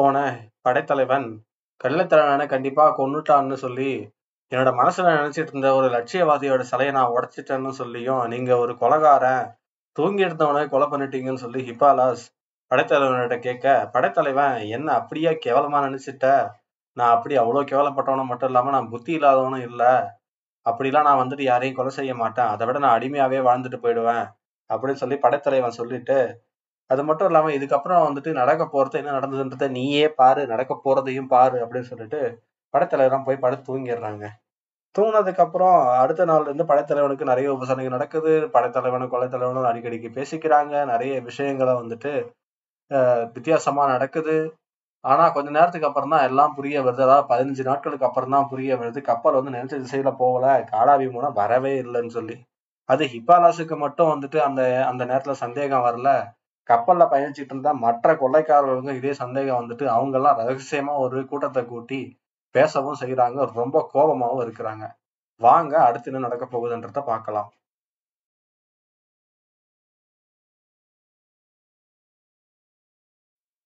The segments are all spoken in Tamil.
போன படைத்தலைவன் கள்ளத்தலைவனை கண்டிப்பா கொன்னுட்டான்னு சொல்லி என்னோட மனசுல நினைச்சிட்டு இருந்த ஒரு லட்சியவாதியோட சிலையை நான் உடைச்சிட்டேன்னு சொல்லியும் நீங்க ஒரு கொலகாரன் தூங்கி எடுத்தவனே கொலை பண்ணிட்டீங்கன்னு சொல்லி ஹிபாலாஸ் படைத்தலைவன்கிட்ட கேட்க படைத்தலைவன் என்ன அப்படியே கேவலமா நினைச்சிட்ட? நான் அப்படி அவ்வளோ கேவலப்பட்டவனும் மட்டும் இல்லாம நான் புத்தி இல்லாதவனும் இல்லை. அப்படிலாம் நான் வந்துட்டு யாரையும் கொலை செய்ய மாட்டேன். அதை விட நான் அடிமையாவே வாழ்ந்துட்டு போயிடுவேன். அப்படின்னு சொல்லி படைத்தலைவன் சொல்லிட்டு அது மட்டும் இல்லாம இதுக்கப்புறம் வந்துட்டு நடக்க போறது என்ன நடந்ததுன்றத நீயே பாரு நடக்க போறதையும் பாரு அப்படின்னு சொல்லிட்டு படைத்தலைவரம் போய் படுத்து தூங்கிடுறாங்க. தூங்கினதுக்கு அப்புறம் அடுத்த நாள்ல இருந்து படைத்தலைவனுக்கு நிறைய உபசரணைகள் நடக்குது. படைத்தலைவனும் கொலைத்தலைவனும் அடிக்கடிக்கு பேசிக்கிறாங்க. நிறைய விஷயங்களை வந்துட்டு வித்தியாசமாக வித்தியாசமா நடக்குது. ஆனா கொஞ்ச நேரத்துக்கு அப்புறம் தான் எல்லாம் புரிய வருது. அதாவது பதினஞ்சு நாட்களுக்கு அப்புறம் தான் புரிய வருது. கப்பல் வந்து நினைச்ச திசையில போகல. காடாவி மூலம் வரவே இல்லைன்னு சொல்லி. அது ஹிப்பாலாஸுக்கு மட்டும் வந்துட்டு அந்த அந்த நேரத்துல சந்தேகம் வரல. கப்பல்ல பயணிச்சிட்டு இருந்த மற்ற கொள்ளைக்காரர்களுக்கும் இதே சந்தேகம் வந்துட்டு அவங்க எல்லாம் ரகசியமா ஒரு கூட்டத்தை கூட்டி பேசவும் செய்யறாங்க ரொம்ப கோபமாவும் இருக்கிறாங்க. வாங்க அடுத்து என்ன நடக்க போகுதுன்றத பார்க்கலாம்.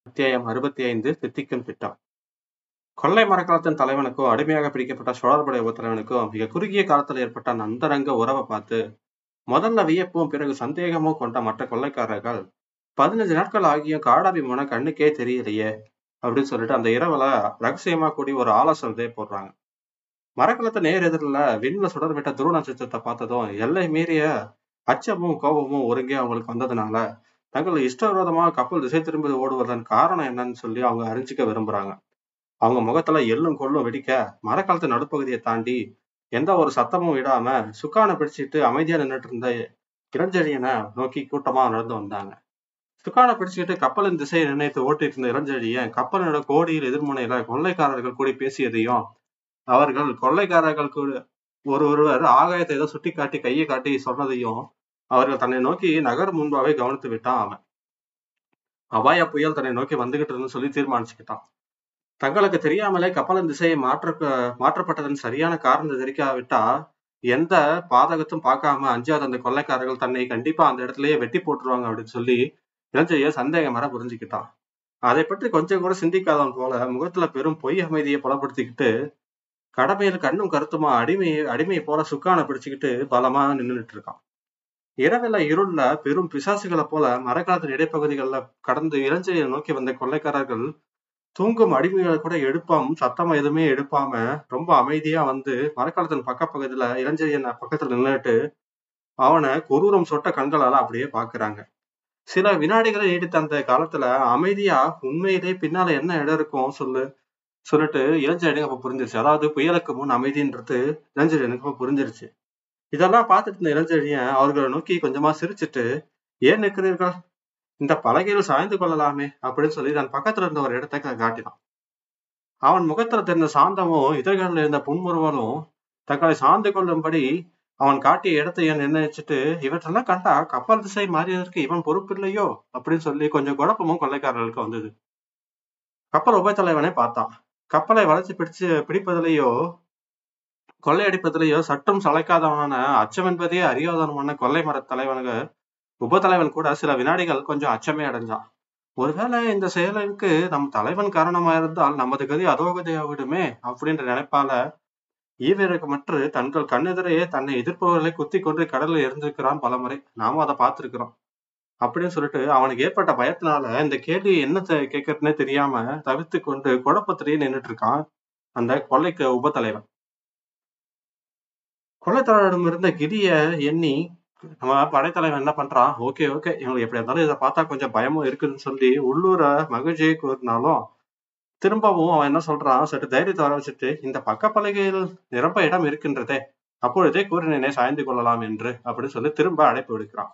அத்தியாயம் அறுபத்தி ஐந்து சித்திக்கும் திட்டம். கொள்ளை மரக்காலத்தின் தலைவனுக்கும் அடிமையாக பிடிக்கப்பட்ட சோழர்படை தலைவனுக்கும் மிக குறுகிய காலத்தில் ஏற்பட்ட அந்த அந்தரங்க உறவை பார்த்து முதல்ல வியப்பும் பிறகு சந்தேகமும் கொண்ட மற்ற கொள்ளைக்காரர்கள் பதினஞ்சு நாட்கள் ஆகியும் காடாபி கண்ணுக்கே தெரியலையே அப்படின்னு சொல்லிட்டு அந்த இரவுல ரகசியமா கூடி ஒரு ஆலோசனை போடுறாங்க. மரக்கலத்தை நேர் எதிரில் விண்ணில் சுடர் விட்ட துருவ நட்சத்திரத்தை பார்த்ததும் எல்லை மீறிய அச்சமும் கோபமும் ஒருங்கே அவங்களுக்கு வந்ததுனால தங்கள் இஷ்டவிரோதமாக கப்பல் திசை திரும்பி ஓடுவதன் காரணம் என்னன்னு சொல்லி அவங்க அறிஞ்சிக்க விரும்புறாங்க. அவங்க முகத்துல எள்ளும் கொள்ளும் வெடிக்க மரக்காலத்து நடுப்பகுதியை தாண்டி எந்த ஒரு சத்தமும் விடாம சுக்கானை பிடிச்சிட்டு அமைதியா நின்றுட்டு இருந்த இளஞ்செழியனை நோக்கி கூட்டமா நடந்து வந்தாங்க. துக்கான பிடிச்சிக்கிட்டு கப்பலின் திசையை நிர்ணயித்து ஓட்டிட்டு இருந்த இளஞ்செழியன் கப்பலோட கோடியில் எதிர்முனையில கொள்ளைக்காரர்கள் கூடி பேசியதையும் அவர்கள் கொள்ளைக்காரர்கள் கூட ஒரு ஒருவர் ஆகாயத்தை ஏதோ சுட்டி காட்டி கையை காட்டி சொன்னதையும் அவர்கள் தன்னை நோக்கி நகர் முன்பாவே கவனித்து விட்டான் அவன். அபாய புயல் தன்னை நோக்கி வந்துகிட்டு இருந்துன்னு சொல்லி தீர்மானிச்சுக்கிட்டான். தங்களுக்கு தெரியாமலே கப்பலின் திசையை மாற்ற மாற்றப்பட்டதன் சரியான காரணத்தை தெரிவிக்காவிட்டா எந்த பாதகத்தும் பார்க்காம அஞ்சாவது அந்த கொள்ளைக்காரர்கள் தன்னை கண்டிப்பா அந்த இடத்துலயே வெட்டி போட்டுருவாங்க அப்படின்னு சொல்லி இளஞ்செழிய வர புரிஞ்சுக்கிட்டான் அதை பற்றி கொஞ்சம் கூட சிந்திக்காதவன் போல முகத்துல பெரும் பொய் அமைதியை புலப்படுத்திக்கிட்டு கடமையில் கண்ணும் கருத்துமா அடிமை அடிமையை போல சுக்கான பிடிச்சுக்கிட்டு பலமா நின்றுட்டு இருக்கான் இரவில இருள்ல பெரும் பிசாசுகளை போல மரக்காலத்தின் இடைப்பகுதிகள்ல கடந்து இளஞ்செழியை நோக்கி வந்த கொள்ளைக்காரர்கள் தூங்கும் அடிமைகளை கூட எடுப்பாம சத்தமா எதுவுமே எடுப்பாம ரொம்ப அமைதியா வந்து மரக்காலத்தின் பக்க பகுதியில இளஞ்செழியன் பக்கத்துல நின்னுட்டு அவனை கொரூரம் சொட்ட கண்களால அப்படியே பாக்குறாங்க. சில வினாடிகளை நீடித்த அந்த காலத்துல அமைதியா உண்மையிலே பின்னால என்ன இடம் இருக்கும் சொல்லு? சொல்லிட்டு இளஞ்செழியனுக்கு அப்ப புரிஞ்சிருச்சு. அதாவது புயலுக்கு முன் அமைதின்றது இளஞ்செழியனுக்கு அப்ப புரிஞ்சிருச்சு. இதெல்லாம் பார்த்துட்டு இருந்த இளஞ்செழியன் அவர்களை நோக்கி கொஞ்சமா சிரிச்சிட்டு ஏன் நிற்கிறீர்கள்? இந்த பலகையில் சாய்ந்து கொள்ளலாமே அப்படின்னு சொல்லி தன் பக்கத்துல இருந்த ஒரு இடத்தை காட்டினான். அவன் முகத்துல தெரிந்த சாந்தமும் இதழ்களில் இருந்த புன்முறுவலும் தங்களை சார்ந்து கொள்ளும்படி அவன் காட்டிய இடத்தை நிர்ணயிச்சுட்டு இவற்றெல்லாம் கண்டா கப்பல் திசை மாறியதற்கு இவன் பொறுப்பு இல்லையோ அப்படின்னு சொல்லி கொஞ்சம் குழப்பமும் கொள்ளைக்காரர்களுக்கு வந்தது. கப்பல் உபத்தலைவனை பார்த்தான். கப்பலை வளைச்சு பிடிச்சு பிடிப்பதிலேயோ கொள்ளையடிப்பதிலேயோ சற்றும் சளைக்காதவனான அச்சம் என்பதே அறியாதவனான கொள்ளை மர தலைவனுக்கு உபத்தலைவன் கூட சில வினாடிகள் கொஞ்சம் அச்சமே அடைஞ்சான். ஒருவேளை இந்த செயலுக்கு நம் தலைவன் காரணமா இருந்தால் நமது கதி அதோகதியாவிடுமே அப்படின்ற நினைப்பால ஈவிரக்கமற்று தங்கள் கண்ணெதிரையே தன்னை எதிர்ப்பவர்களை குத்தி கொண்டு கடல்ல இருந்திருக்கிறான் பலமுறை. நாமும் அதை பார்த்திருக்கிறோம். அப்படின்னு சொல்லிட்டு அவனுக்கு ஏற்பட்ட பயத்தினால இந்த கேள்வி என்ன கேட்கறதுனே தெரியாம தவிர்த்து கொண்டு குழப்பத்திலேயே நின்னுட்டு இருக்கான் அந்த கொள்ளைக்கு உபத்தலைவன். கொள்ளைத்தலைவரிடம் இருந்த கிரிய எண்ணி நம்ம படைத்தலைவன் என்ன பண்றான்? Okay okay. இவங்களுக்கு எப்படி இருந்தாலும் இதை பார்த்தா கொஞ்சம் பயமும் இருக்குதுன்னு சொல்லி உள்ளூர மகிழ்ச்சியை கூறினாலும் திரும்பவும் அவன் என்ன சொல்றான்? சற்று தைரியத்தை வர வச்சுட்டு இந்த பக்கப்பலகையில் நிரம்ப இடம் இருக்கின்றதே அப்பொழுதே கூறினேனே சாய்ந்து கொள்ளலாம் என்று அப்படின்னு சொல்லி திரும்ப அழைப்பு விடுக்கிறான்.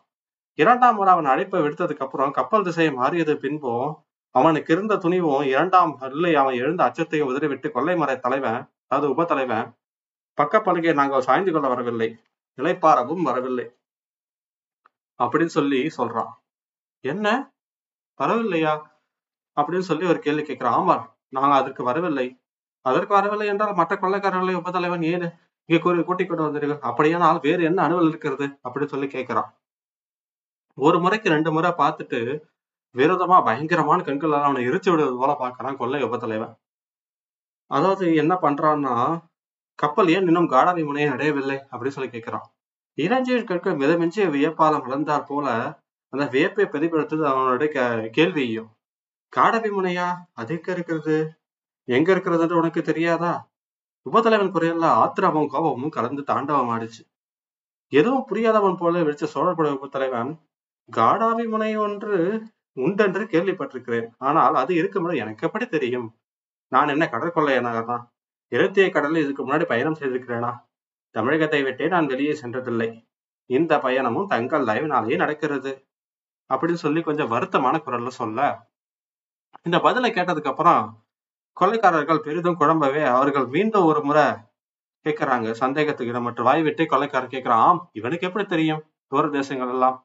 இரண்டாம் முறை அவன் அழைப்பை விடுத்ததுக்கு அப்புறம் கப்பல் திசையை மாறியது பின்பும் அவனுக்கு இருந்த துணிவும் இரண்டாம் இல்லை அவன் எழுந்த அச்சத்தையும் உதறிவிட்டு கொள்ளை மறை தலைவன் அதாவது உபத்தலைவன் பக்கப்பலகையை நாங்கள் சாய்ந்து கொள்ள வரவில்லை நிலைப்பாரவும் வரவில்லை அப்படின்னு சொல்லி சொல்றான். என்ன? வரவில்லையா அப்படின்னு சொல்லி ஒரு கேள்வி கேட்கிறான். ஆமா நாங்க அதற்கு வரவில்லை. அதற்கு வரவில்லை என்றால் மற்ற கொள்ளைக்காரர்களை உபத்தலைவன் ஏன் இங்கே கூறி கூட்டிக் கொண்டு வந்தீர்கள்? அப்படியானால் வேறு என்ன அலுவல் இருக்கிறது? அப்படின்னு சொல்லி கேட்கிறான். ஒரு முறைக்கு ரெண்டு முறை பார்த்துட்டு விரோதமா பயங்கரமான கண்களால் அவனை எரிச்சு விடுவது போல பார்க்கறான் கொள்ளை உபத்தலைவன் அதாவது என்ன பண்றான்னா கப்பல் ஏன் இன்னும் காடாவி முனையை அடையவில்லை? அப்படின்னு சொல்லி கேட்கிறான். இளஞ்சீர் கற்கள் மிதமிஞ்சிய வியப்பாலம் வளர்ந்தார் போல அந்த வியப்பை பிரதிபலித்தது அவனுடைய கே- கேள்வியையும். காடவி முனையா அது எங்க இருக்கிறது எங்க இருக்கிறது உனக்கு தெரியாதா? உபதலைவன் குறையல்ல ஆத்திரமும் கோபமும் கலந்து தாண்டவம் ஆடிச்சு. எதுவும் புரியாதவன் போல விழிச்ச சோழப்பட உபத்தலைவன் காடாவி முனை ஒன்று உண்டென்று கேள்விப்பட்டிருக்கிறேன். ஆனால் அது இருக்கும்போது எனக்கு எப்படி தெரியும்? நான் என்ன கடற்கொள்ளையனாகனா எழுத்திய கடலில் இதுக்கு முன்னாடி பயணம் செய்திருக்கிறேனா? தமிழகத்தை விட்டே நான் வெளியே சென்றதில்லை. இந்த பயணமும் தங்கள் தயவினாலேயே நடக்கிறது. அப்படின்னு சொல்லி கொஞ்சம் வருத்தமான குரல்ல சொல்ல இந்த பதிலை கேட்டதுக்கு அப்புறம் கொள்ளைக்காரர்கள் பெரிதும் குழம்பவே அவர்கள் மீண்டும் ஒரு முறை கேட்கிறாங்க. சந்தேகத்துக்கு இடமற்ற வாய் விட்டு கொள்ளைக்காரர் கேட்கிறான் ஆம் இவனுக்கு எப்படி தெரியும்? தூர தேசங்கள் எல்லாம்.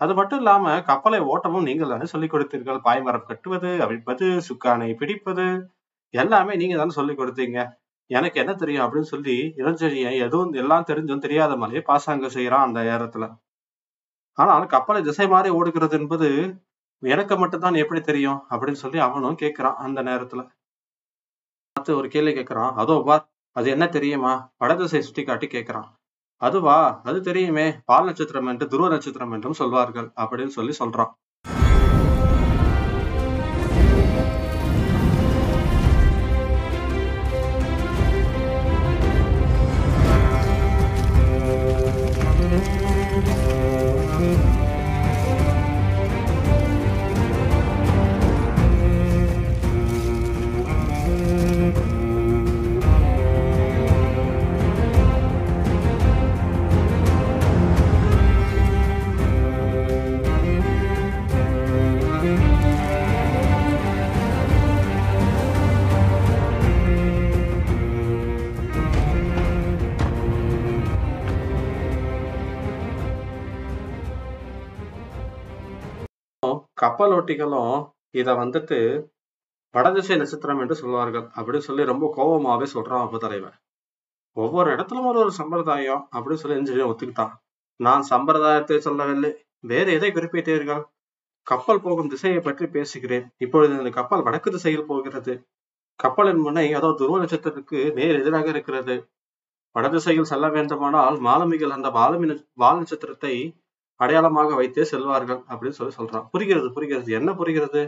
அது மட்டும் இல்லாம கப்பலை ஓட்டமும் நீங்கள் தானே சொல்லிக் கொடுத்தீர்கள்? பாய்மரம் கட்டுவது அவிழ்ப்பது சுக்கானை பிடிப்பது எல்லாமே நீங்க தானே சொல்லிக் கொடுத்தீங்க. எனக்கு என்ன தெரியும்? அப்படின்னு சொல்லி இளஞ்செழியை எதுவும் எல்லாம் தெரிஞ்சும் தெரியாத மாதிரியே பாசாங்க செய்யறான் அந்த நேரத்துல. ஆனால் கப்பலை திசை மாறி ஓடுகிறது என்பது எனக்கு மட்டும்தான் எப்படி தெரியும்? அப்படின்னு சொல்லி அவனும் கேட்கிறான் அந்த நேரத்துல. பார்த்து ஒரு கேள்வி கேட்கிறான் அதோ பார் அது என்ன தெரியுமா? படதிசை சுட்டி காட்டி கேட்கிறான் அதுவா அது தெரியுமே. பால் நட்சத்திரம் என்று துருவ நட்சத்திரம் என்றும் சொல்வார்கள் அப்படின்னு சொல்லி சொல்றான். கப்பல் இதை வந்துட்டு வடதிசை நட்சத்திரம் என்று சொல்வார்கள் அப்படின்னு சொல்லி ரொம்ப கோபமாவே சொல்றான் அப்ப ஒவ்வொரு இடத்துலயும் ஒரு ஒரு சம்பிரதாயம் அப்படின்னு சொல்லி எஞ்சினியர் ஒத்துக்கிட்டான். நான் சம்பிரதாயத்தை சொல்லவில்லை. வேறு எதை குறிப்பிட்டீர்கள்? கப்பல் போகும் திசையை பற்றி பேசுகிறேன். இப்பொழுது இந்த கப்பல் வடக்கு திசையில் போகிறது. கப்பலின் முனை அதோ துருவ நட்சத்திரத்துக்கு நேர் எதிராக இருக்கிறது. வடதிசையில் செல்ல வேண்டுமானால் மாலுமிகள் அந்த மாலுமி வால் நட்சத்திரத்தை அடையாளமாக வைத்தே செல்வார்கள் அப்படின்னு சொல்லி சொல்றான். புரிகிறது புரிகிறது. என்ன புரிகிறது?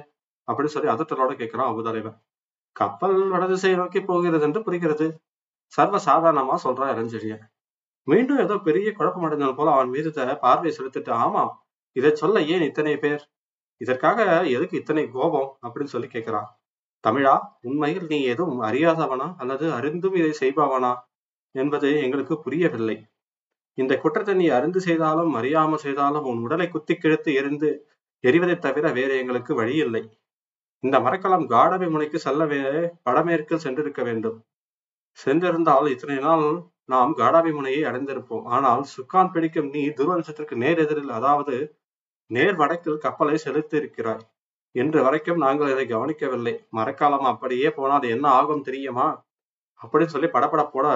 அப்படின்னு சொல்லி அதட்டலோட கேட்கிறான் அபுதலைவன் கப்பல் வடதிசையை நோக்கி போகிறது என்று புரிகிறது. சர்வ சாதாரணமா சொல்றான் இளஞ்செழியன். மீண்டும் ஏதோ பெரிய குழப்பம் அடைந்தவன் போல அவன் மீது பார்வை பார்வையை செலுத்திட்டு ஆமாம் இதை சொல்ல ஏன் இத்தனை பேர்? இதற்காக எதுக்கு இத்தனை கோபம்? அப்படின்னு சொல்லி கேட்கிறான். தமிழா உண்மையில் நீ எதுவும் அறியாதவனா அல்லது அறிந்தும் இதை செய்பவனா? என்பது எங்களுக்கு புரியவில்லை. இந்த குற்றத்தை நீ அறிந்து செய்தாலும் அறியாமல் செய்தாலும் உன் உடலை குத்தி கிழித்து எரிந்து எரிவதை தவிர வேறு எங்களுக்கு வழி இல்லை. இந்த மரக்கலம் காடவை முனைக்கு செல்லவே வடமேற்கில் சென்றிருக்க வேண்டும். சென்றிருந்தால் இத்தனை நாள் நாம் காடாபி முனையை அடைந்திருப்போம். ஆனால் சுக்கான் பிடிக்கும் நீ துருவ நேர் எதிரில் அதாவது நேர் வடக்கில் கப்பலை செலுத்தி இருக்கிறாய் இன்று வரைக்கும் நாங்கள் இதை கவனிக்கவில்லை. மரக்காலம் அப்படியே போனால் என்ன ஆகும் தெரியுமா? அப்படின்னு சொல்லி படபடப்போட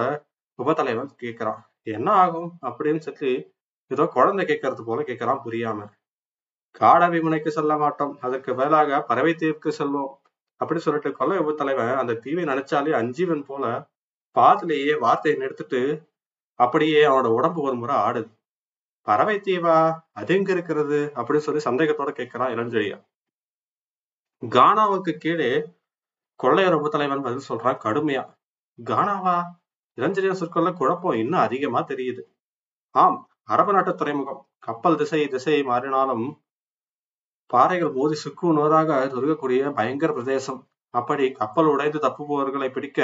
உபத்தலைவன் கேட்கிறான். என்ன ஆகும் அப்படின்னு சொல்லி ஏதோ குழந்தை கேட்கறது போல கேட்கறான் புரியாம. காடவி முனைக்கு செல்ல மாட்டோம். அதற்கு மேலாக பறவை தீவுக்கு செல்வோம். அப்படி சொல்லிட்டு கொலை தலைவன் அந்த தீவை நினைச்சாலே அஞ்சீவன் போல பாதிலேயே வார்த்தையை நிறுத்திட்டு அப்படியே அவனோட உடம்பு ஒரு முறை ஆடுது. பறவை தீவா அது எங்க இருக்கிறது? அப்படின்னு சொல்லி சந்தேகத்தோட கேட்கிறான் இளஞ்செழியா கானாவுக்கு கீழே கொள்ளையர் தலைவன் பதில் சொல்றான் கடுமையா. கானாவா? இளஞ்செழியன் சொற்கள்ல குழப்பம் இன்னும் அதிகமா தெரியுது. ஆம் அரபு நாட்டு துறைமுகம். கப்பல் திசை திசையை மாறினாலும் பாறைகள் மோதி சுக்கு நூறாக பயங்கர பிரதேசம். அப்படி கப்பல் உடைந்து தப்புபவர்களை பிடிக்க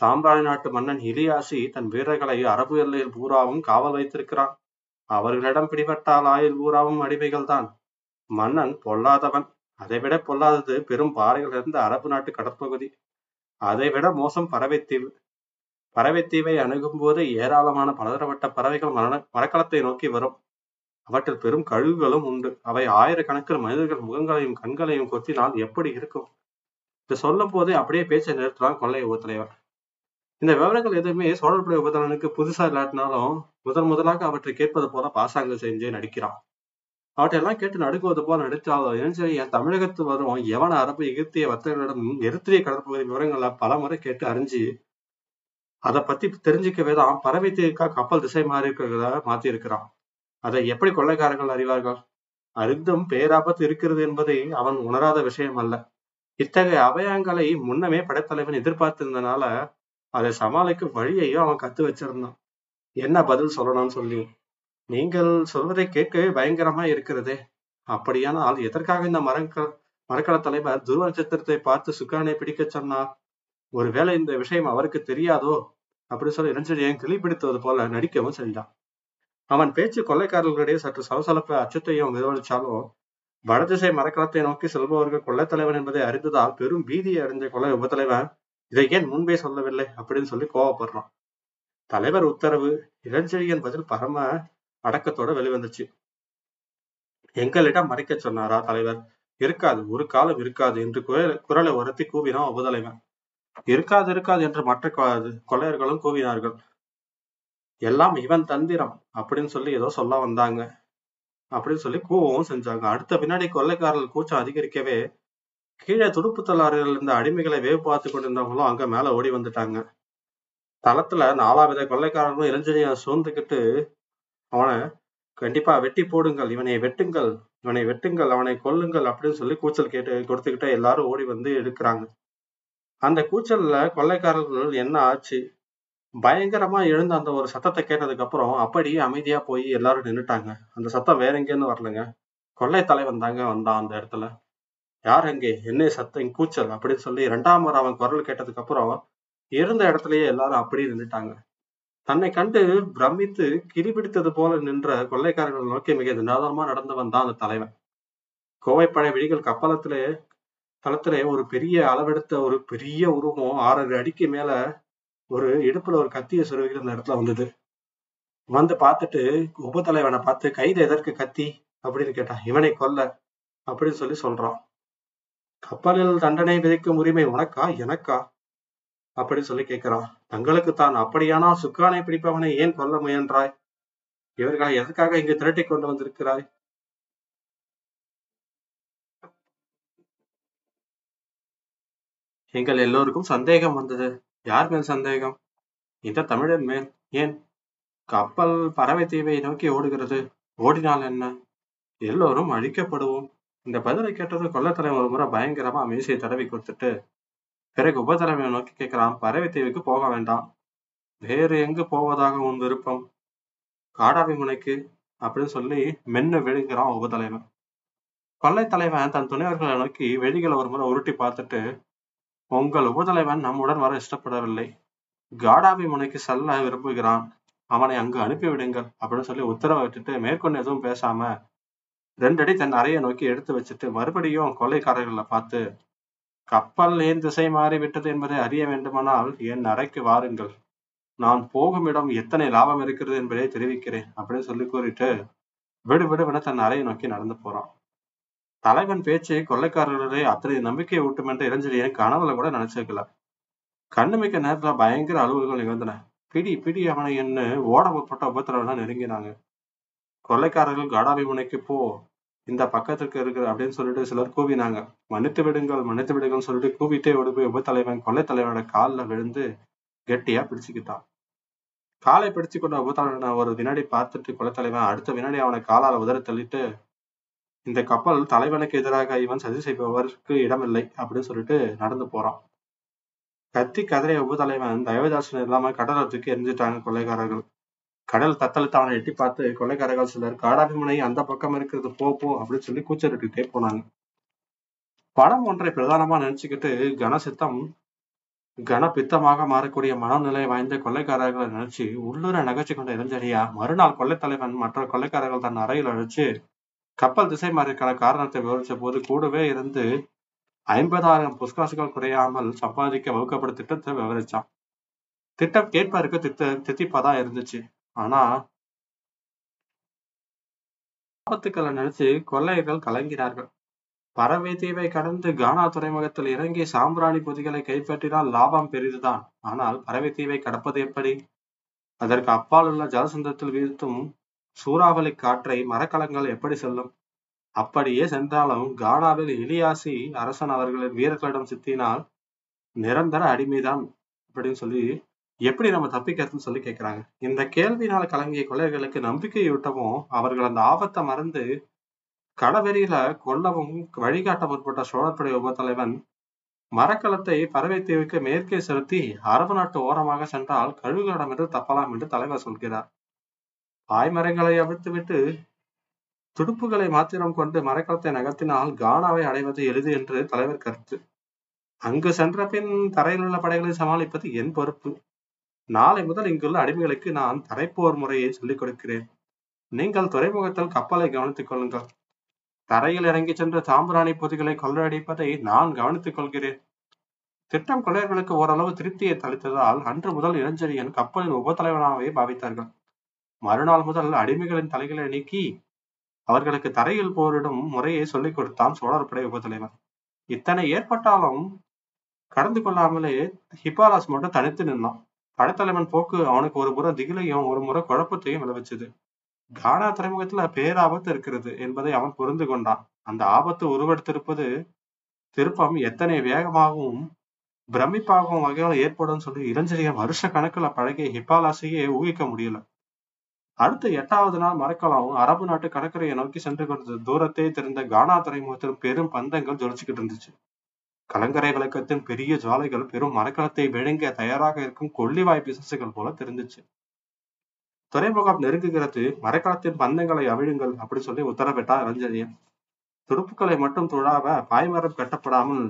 சாம்ராணி நாட்டு மன்னன் இலியாசி தன் வீரர்களை அரபு எல்லையில் பூராவும் காவல் வைத்திருக்கிறான். அவர்களிடம் பிடிபட்டால் ஆயுள் பூராவும் அடிமைகள் தான் மன்னன் பொல்லாதவன். அதைவிட பொல்லாதது பெரும் பாறைகள் இருந்த அரபு நாட்டு கடற்பகுதி. அதைவிட மோசம் பறவைத்தீவு. பறவைத்தீவை அணுகும் போது ஏராளமான பலதரப்பட்ட பறவைகள் மரண மரக்கலத்தை நோக்கி வரும். அவற்றில் பெரும் கழிவுகளும் உண்டு. அவை ஆயிரக்கணக்கில் மனிதர்கள் முகங்களையும் கண்களையும் கொத்தினால் எப்படி இருக்கும்? இதை சொல்லும் போதே அப்படியே பேச்சை நிறுத்தலாம் கொள்ளை உபத்தலைவர் இந்த விவரங்கள் எதுவுமே சோழர்புடைய உபதலனுக்கு புதுசா இல்லாட்டினாலும் முதன் முதலாக அவற்றை கேட்பது போல பாசாங்கம் செஞ்சே நடிக்கிறான். அவற்றையெல்லாம் கேட்டு நடுக்குவது போல நடித்தாலும் இளஞ்செழி என் தமிழகத்து வரும் எவன அரபு எகிப்திய வர்த்தகர்களிடம் எரித்திரிய கடற்பகுதி விவரங்களை பல முறை கேட்டு அறிஞ்சு அதை பத்தி தெரிஞ்சுக்கவே தான் பறவை தீர்க்கா கப்பல் திசை மாறி இருக்கிறத மாத்தி இருக்கிறான். அதை எப்படி கொள்ளைக்காரர்கள் அறிவார்கள்? அறிந்தும் பேராபத்து இருக்கிறது என்பதை அவன் உணராத விஷயம் அல்ல. இத்தகைய அபயங்களை முன்னமே படைத்தலைவன் எதிர்பார்த்திருந்தனால அதை சமாளிக்கும் வழியையும் அவன் கத்து வச்சிருந்தான். என்ன பதில் சொல்லணும்னு சொல்லி நீங்கள் சொல்வதை கேட்கவே பயங்கரமா இருக்கிறதே. அப்படியானால் எதற்காக இந்த மரக்க மரக்கல தலைவர் துருவ நட்சத்திரத்தை பார்த்து சுக்கானை பிடிக்க சொன்னார்? ஒருவேளை இந்த விஷயம் அவருக்கு தெரியாதோ அப்படி சொல்லி இளஞ்செழியன் கிளிப்பிடித்தது போல நடிக்கவும் செஞ்சான் அவன் பேச்சு கொள்ளைக்காரர்களிடையே சற்று சலசலப்பு அச்சத்தையும் எதிரொலிச்சாலும் வடதிசை மரக்கலத்தை நோக்கி செல்பவர்கள் கொள்ளைத்தலைவன் என்பதை அறிந்ததால் பெரும் பீதியை அடைஞ்ச கொள்ளை உபத்தலைவன் இதை ஏன் முன்பே சொல்லவில்லை? அப்படின்னு சொல்லி கோவப்படுறான். தலைவர் உத்தரவு இளஞ்செழியன் பதில் பரம அடக்கத்தோட வெளிவந்துச்சு. எங்களிடம் மறைக்க சொன்னாரா தலைவர்? இருக்காது ஒரு காலம் இருக்காது என்று குரலை உரத்தி கூவினான் உபதலைவன் இருக்காது இருக்காது என்று மற்ற கொள்ளையர்களும் கூவினார்கள். எல்லாம் இவன் தந்திரம் அப்படின்னு சொல்லி ஏதோ சொல்ல வந்தாங்க. அப்படின்னு சொல்லி கூவவும் செஞ்சாங்க. அடுத்த பின்னாடி கொள்ளைக்காரர்கள் கூச்சம் அதிகரிக்கவே கீழே துடுப்பு தள்ளாறுகள் இருந்த அடிமைகளை வேவு பார்த்து கொண்டிருந்தவங்களும் அங்க மேல ஓடி வந்துட்டாங்க. தளத்துல நாலாவித கொள்ளைக்காரர்களும் இளைஞரைய சூழ்ந்துக்கிட்டு அவனை கண்டிப்பா வெட்டி போடுங்கள் இவனை வெட்டுங்கள் இவனை வெட்டுங்கள் அவனை கொல்லுங்கள் அப்படின்னு சொல்லி கூச்சல் கேட்டு கொடுத்துக்கிட்டு எல்லாரும் ஓடி வந்து எடுக்கிறாங்க. அந்த கூச்சல்ல கொள்ளைக்காரர்கள் என்ன ஆச்சு? பயங்கரமா எழுந்த அந்த ஒரு சத்தத்தை கேட்டதுக்கு அப்புறம் அப்படியே அமைதியா போய் எல்லாரும் நின்னுட்டாங்க. அந்த சத்தம் வேற எங்கேருந்து வரலங்க. கொள்ளை தலைவன் தாங்க வந்தான் அந்த இடத்துல. யார் அங்கே? என்ன சத்தம்? கூச்சல்? அப்படின்னு சொல்லி இரண்டாம் முறை அவன் குரல் கேட்டதுக்கு அப்புறம் இருந்த இடத்துலயே எல்லாரும் அப்படியே நின்னுட்டாங்க. தன்னை கண்டு பிரமித்து கிரிபிடித்தது போல நின்ற கொள்ளைக்காரர்கள் நோக்கி மிக நிதானமா நடந்து வந்தான் அந்த தலைவன். கோவைப்படை விழிகள் கப்பலத்திலே தளத்திலே ஒரு பெரிய அளவெடுத்த ஒரு பெரிய உருவம் ஆறரை அடிக்கு மேல ஒரு இடுப்புல ஒரு கத்திய சொருகிட்டு அந்த இடத்துல வந்தது. வந்து பார்த்துட்டு உபத்தலைவனை பார்த்து கைது எதற்கு கத்தி? அப்படின்னு கேட்டான். இவனை கொல்ல அப்படின்னு சொல்லி சொல்றான். கப்பலில் தண்டனை விதிக்கும் உரிமை உனக்கா? எனக்கா? அப்படின்னு சொல்லி கேட்கிறான். தங்களுக்கு தான். அப்படியானா சுக்கானை பிடிப்பவனை ஏன் கொல்ல முயன்றாய்? இவர்களை எதற்காக இங்கு திரட்டி கொண்டு வந்திருக்கிறாய்? எங்கள் எல்லோருக்கும் சந்தேகம் வந்தது. யார் மேல் சந்தேகம்? இந்த தமிழன் மேல் ஏன் கப்பல் பறவை தீவை நோக்கி ஓடுகிறது? ஓடினால் என்ன? எல்லோரும் அழிக்கப்படுவோம். இந்த பதிலை கேட்டது கொள்ளத்தலைவன் ஒரு முறை பயங்கரமா மீசையை தடவி கொடுத்துட்டு பிறகு உபதலைவனை நோக்கி கேட்கிறான் பறவை தீவுக்கு போக வேண்டாம். வேறு எங்கு போவதாக உன் விருப்பம்? காடாவி முனைக்கு? அப்படின்னு சொல்லி மென்னு விழுகிறான் உபதலைவன். கொள்ளை தலைவன் தன் துணைவர்களை நோக்கி வெளிகளை ஒரு முறை உருட்டி பார்த்துட்டு உங்கள் உபதலைவன் நம்முடன் வர இஷ்டப்படவில்லை. காடாபிமுனைக்கு செல்ல விரும்புகிறான். அவனை அங்கு அனுப்பிவிடுங்கள் அப்படின்னு சொல்லி உத்தரவிட்டுட்டு மேற்கொண்டு எதுவும் பேசாம ரெண்டடி தன் அறையை நோக்கி எடுத்து வச்சுட்டு மறுபடியும் கொள்ளைக்காரர்களை பார்த்து கப்பல் ஏன் திசை மாறி விட்டது என்பதை அறிய வேண்டுமானால் என் அறைக்கு வாருங்கள். நான் போகும் இடம் எத்தனை லாபம் இருக்கிறது என்பதை தெரிவிக்கிறேன் அப்படின்னு சொல்லி கூறிட்டு விடு விடுவென தன் அறையை நோக்கி நடந்து போறான். தலைவன் பேச்சு கொள்ளைக்காரர்களே அத்தனை நம்பிக்கை ஊட்டும் என்ற இளைஞரியை கனவுல கூட நினைச்சிருக்கல. கண்ணு மிக்க நேரத்துல பயங்கர அலுவல்கள் நிகழ்ந்தன. பிடி பிடி அவனை என்ன ஓட முற்பட்ட உபத்திரவெல்லாம் நெருங்கினாங்க. கொள்ளைக்காரர்கள் காடாவி முனைக்கு போ இந்த பக்கத்துக்கு இருக்கிற அப்படின்னு சொல்லிட்டு சிலர் கூவினாங்க. மன்னித்து விடுங்கள் மன்னித்து விடுங்கள்னு சொல்லிட்டு கூவிட்டே ஓடி போய் உபத்தலைவன் கொள்ளை தலைவனோட காலில் விழுந்து கெட்டியா பிடிச்சுக்கிட்டான். காலை பிடிச்சு கொண்ட உபத்தலைவனை ஒரு வினாடி பார்த்துட்டு கொலைத்தலைவன் அடுத்த வினாடி அவனை காலால உதற தள்ளிட்டு இந்த கப்பல் தலைவனுக்கு எதிராக இவன் சதி செய்பவருக்கு இடமில்லை அப்படின்னு சொல்லிட்டு நடந்து போறான். கத்தி கதிரை உபதலைவன் தயவதாசன் இல்லாம கடலை தூக்கி எரிஞ்சிட்டாங்க கொள்ளைக்காரர்கள். கடல் தத்தளித்து அவனை எட்டி பார்த்து கொள்ளைக்காரர்கள் சிலர் காடாபிமனை அந்த பக்கம் இருக்கிறது போ போ அப்படின்னு சொல்லி கூச்சலிட்டுக்கிட்டே போனாங்க. படம் ஒன்றை பிரதானமா நினைச்சுக்கிட்டு கனசித்தம் கனபித்தமாக மாறக்கூடிய மனநிலை வாய்ந்த கொள்ளைக்காரர்களை நினைச்சு உள்ளூர நகைச்சு கொண்ட இளைஞரியா மறுநாள் கொள்ளைத்தலைவன் மற்ற கொள்ளைக்காரர்கள் தன் அறையில் அழைச்சு கப்பல் திசை மாறிக்கான காரணத்தை விவரிச்ச போது கூடவே இருந்து ஐம்பதாயிரம் புஸ்காசுகள் குறையாமல் சம்பாதிக்க வகுக்கப்பட்ட திட்டத்தை விவரிச்சான். திட்டம் கேட்பதற்கு திட்ட தித்திப்பாதான் இருந்துச்சு. ஆனா ஆபத்துக்களை நினைச்சு கொள்ளையர்கள் கலங்கினார்கள். பறவை தீவை கடந்து கானா துறைமுகத்தில் இறங்கி சாம்பிராணி பொதிகளை கைப்பற்றினால் லாபம் பெரிதுதான். ஆனால் பறவை தீவை கடப்பது எப்படி? அதற்கு அப்பால் உள்ள ஜலசந்தத்தில் வீழ்த்தும் சூறாவளி காற்றை மரக்கலங்கள் எப்படி செல்லும்? அப்படியே சென்றாலும் கானாவில் இலியாசி அரசன் அவர்களின் வீரர்களிடம் சித்தினால் நிரந்தர அடிமைதான் அப்படின்னு சொல்லி எப்படி நம்ம தப்பிக்கிறதுன்னு சொல்லி கேட்கிறாங்க இந்த கேள்வினால் கலங்கிய கொள்ளையர்களுக்கு நம்பிக்கையூட்டவும் அவர்கள் அந்த ஆபத்தை மறந்து கடவெறியில கொல்லவும் வழிகாட்ட முற்பட்ட சோழப்படை உபத்தலைவன் மரக்கலத்தை பறவை தீவுக்கு மேற்கே செலுத்தி அரபு நாட்டு ஓரமாக சென்றால் கழுகுகளிடமிருந்து தப்பலாம் என்று தலைவர் சொல்கிறார். பாய்மரங்களை அவிழ்த்துவிட்டு துடுப்புகளை மாத்திரம் கொண்டு மரக்கலத்தை நகர்த்தினால் கானாவை அடைவது எளிது என்று தலைவர் கருத்து. அங்கு சென்ற பின் தரையில் உள்ள படைகளை சமாளிப்பது என் பொறுப்பு. நாளை முதல் இங்குள்ள அடிமைகளுக்கு நான் தரைப்போர் முறையை சொல்லிக் கொடுக்கிறேன். நீங்கள் துறைமுகத்தில் கப்பலை கவனித்துக் கொள்ளுங்கள். தரையில் இறங்கி சென்ற சாம்பிராணி பொதிகளை கொள்ளையடிப்பதை நான் கவனித்துக் கொள்கிறேன். திட்டம் கொள்ளையர்களுக்கு ஓரளவு திருப்தியை தளித்ததால் அன்று முதல் இளஞ்செழியன் கப்பலின் உப தலைவனாகவே பாவித்தார்கள். மறுநாள் முதல் அடிமைகளின் தலைகளை நீக்கி அவர்களுக்கு தரையில் போரிடும் முறையை சொல்லிக் கொடுத்தான் சோழர் படை உபத்தலைவன் இத்தனை ஏற்பட்டாலும் கடந்து கொள்ளாமலே ஹிப்பாலாஸ் மட்டும் தனித்து நின்னான். படைத்தலைவன் போக்கு அவனுக்கு ஒரு முறை திகிலையும் ஒரு முறை குழப்பத்தையும் விளைவிச்சது. கானா துறைமுகத்துல பேராபத்து இருக்கிறது என்பதை அவன் புரிந்து கொண்டான். அந்த ஆபத்து உருவெடுத்திருப்பது திருப்பம் எத்தனை வேகமாகவும் பிரமிப்பாகவும் வகையில் ஏற்படும் சொல்லி இளஞ்செழியன் வருஷ கணக்குல பழகிய ஹிப்பாலாசையே ஊகிக்க முடியல. அடுத்த எட்டாவது நாள் மறக்கலாம் அரபு நாட்டு கடற்கரையை நோக்கி சென்று கொண்ட தூரத்தை தெரிந்த கானா துறைமுகத்தில் பெரும் பந்தங்கள் ஜொலிச்சுக்கிட்டு இருந்துச்சு. கலங்கரை விளக்கத்தின் பெரிய ஜாலைகள் பெரும் மரக்கலத்தை விழுங்க தயாராக இருக்கும் கொள்ளிவாய் பிசசுகள் போல தெரிந்துச்சு. துறைமுகம் நெருங்குகிறது. மரக்கலத்தின் பந்தங்களை அவிழுங்கள் அப்படி சொல்லி உத்தரவிட்டா இளஞ்செழியன் துடுப்புகளை மட்டும் துழாவ பாய்மரம் கட்டப்படாமல்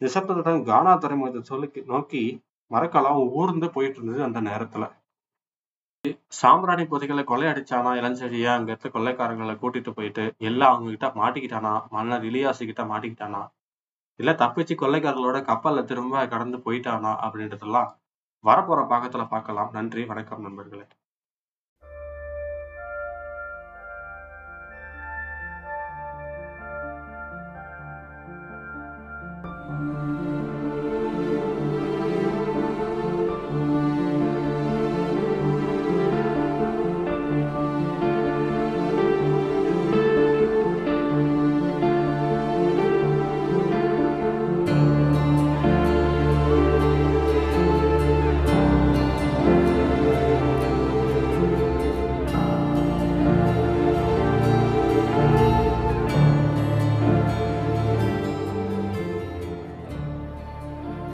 நிசப்தத்துடன் கானா துறைமுகத்தை சொல்லி நோக்கி மரக்கலம் ஊர்ந்து போயிட்டு இருந்தது அந்த நேரத்துல. சாம்பிராணி பொதிகளை கொள்ளையடிச்சானா இளஞ்செழியா? அங்க இருக்க கொள்ளைக்காரங்களை கூட்டிட்டு போயிட்டு எல்லாம் அவங்க கிட்ட மாட்டிக்கிட்டானா? மன்னர் இலியாசு கிட்ட மாட்டிக்கிட்டானா? இல்ல தப்பிச்சு கொள்ளைக்காரர்களோட கப்பல்ல திரும்ப கடந்து போயிட்டானா அப்படின்றதெல்லாம் வரப்போற பாகத்துல பார்க்கலாம். நன்றி வணக்கம் நண்பர்களே.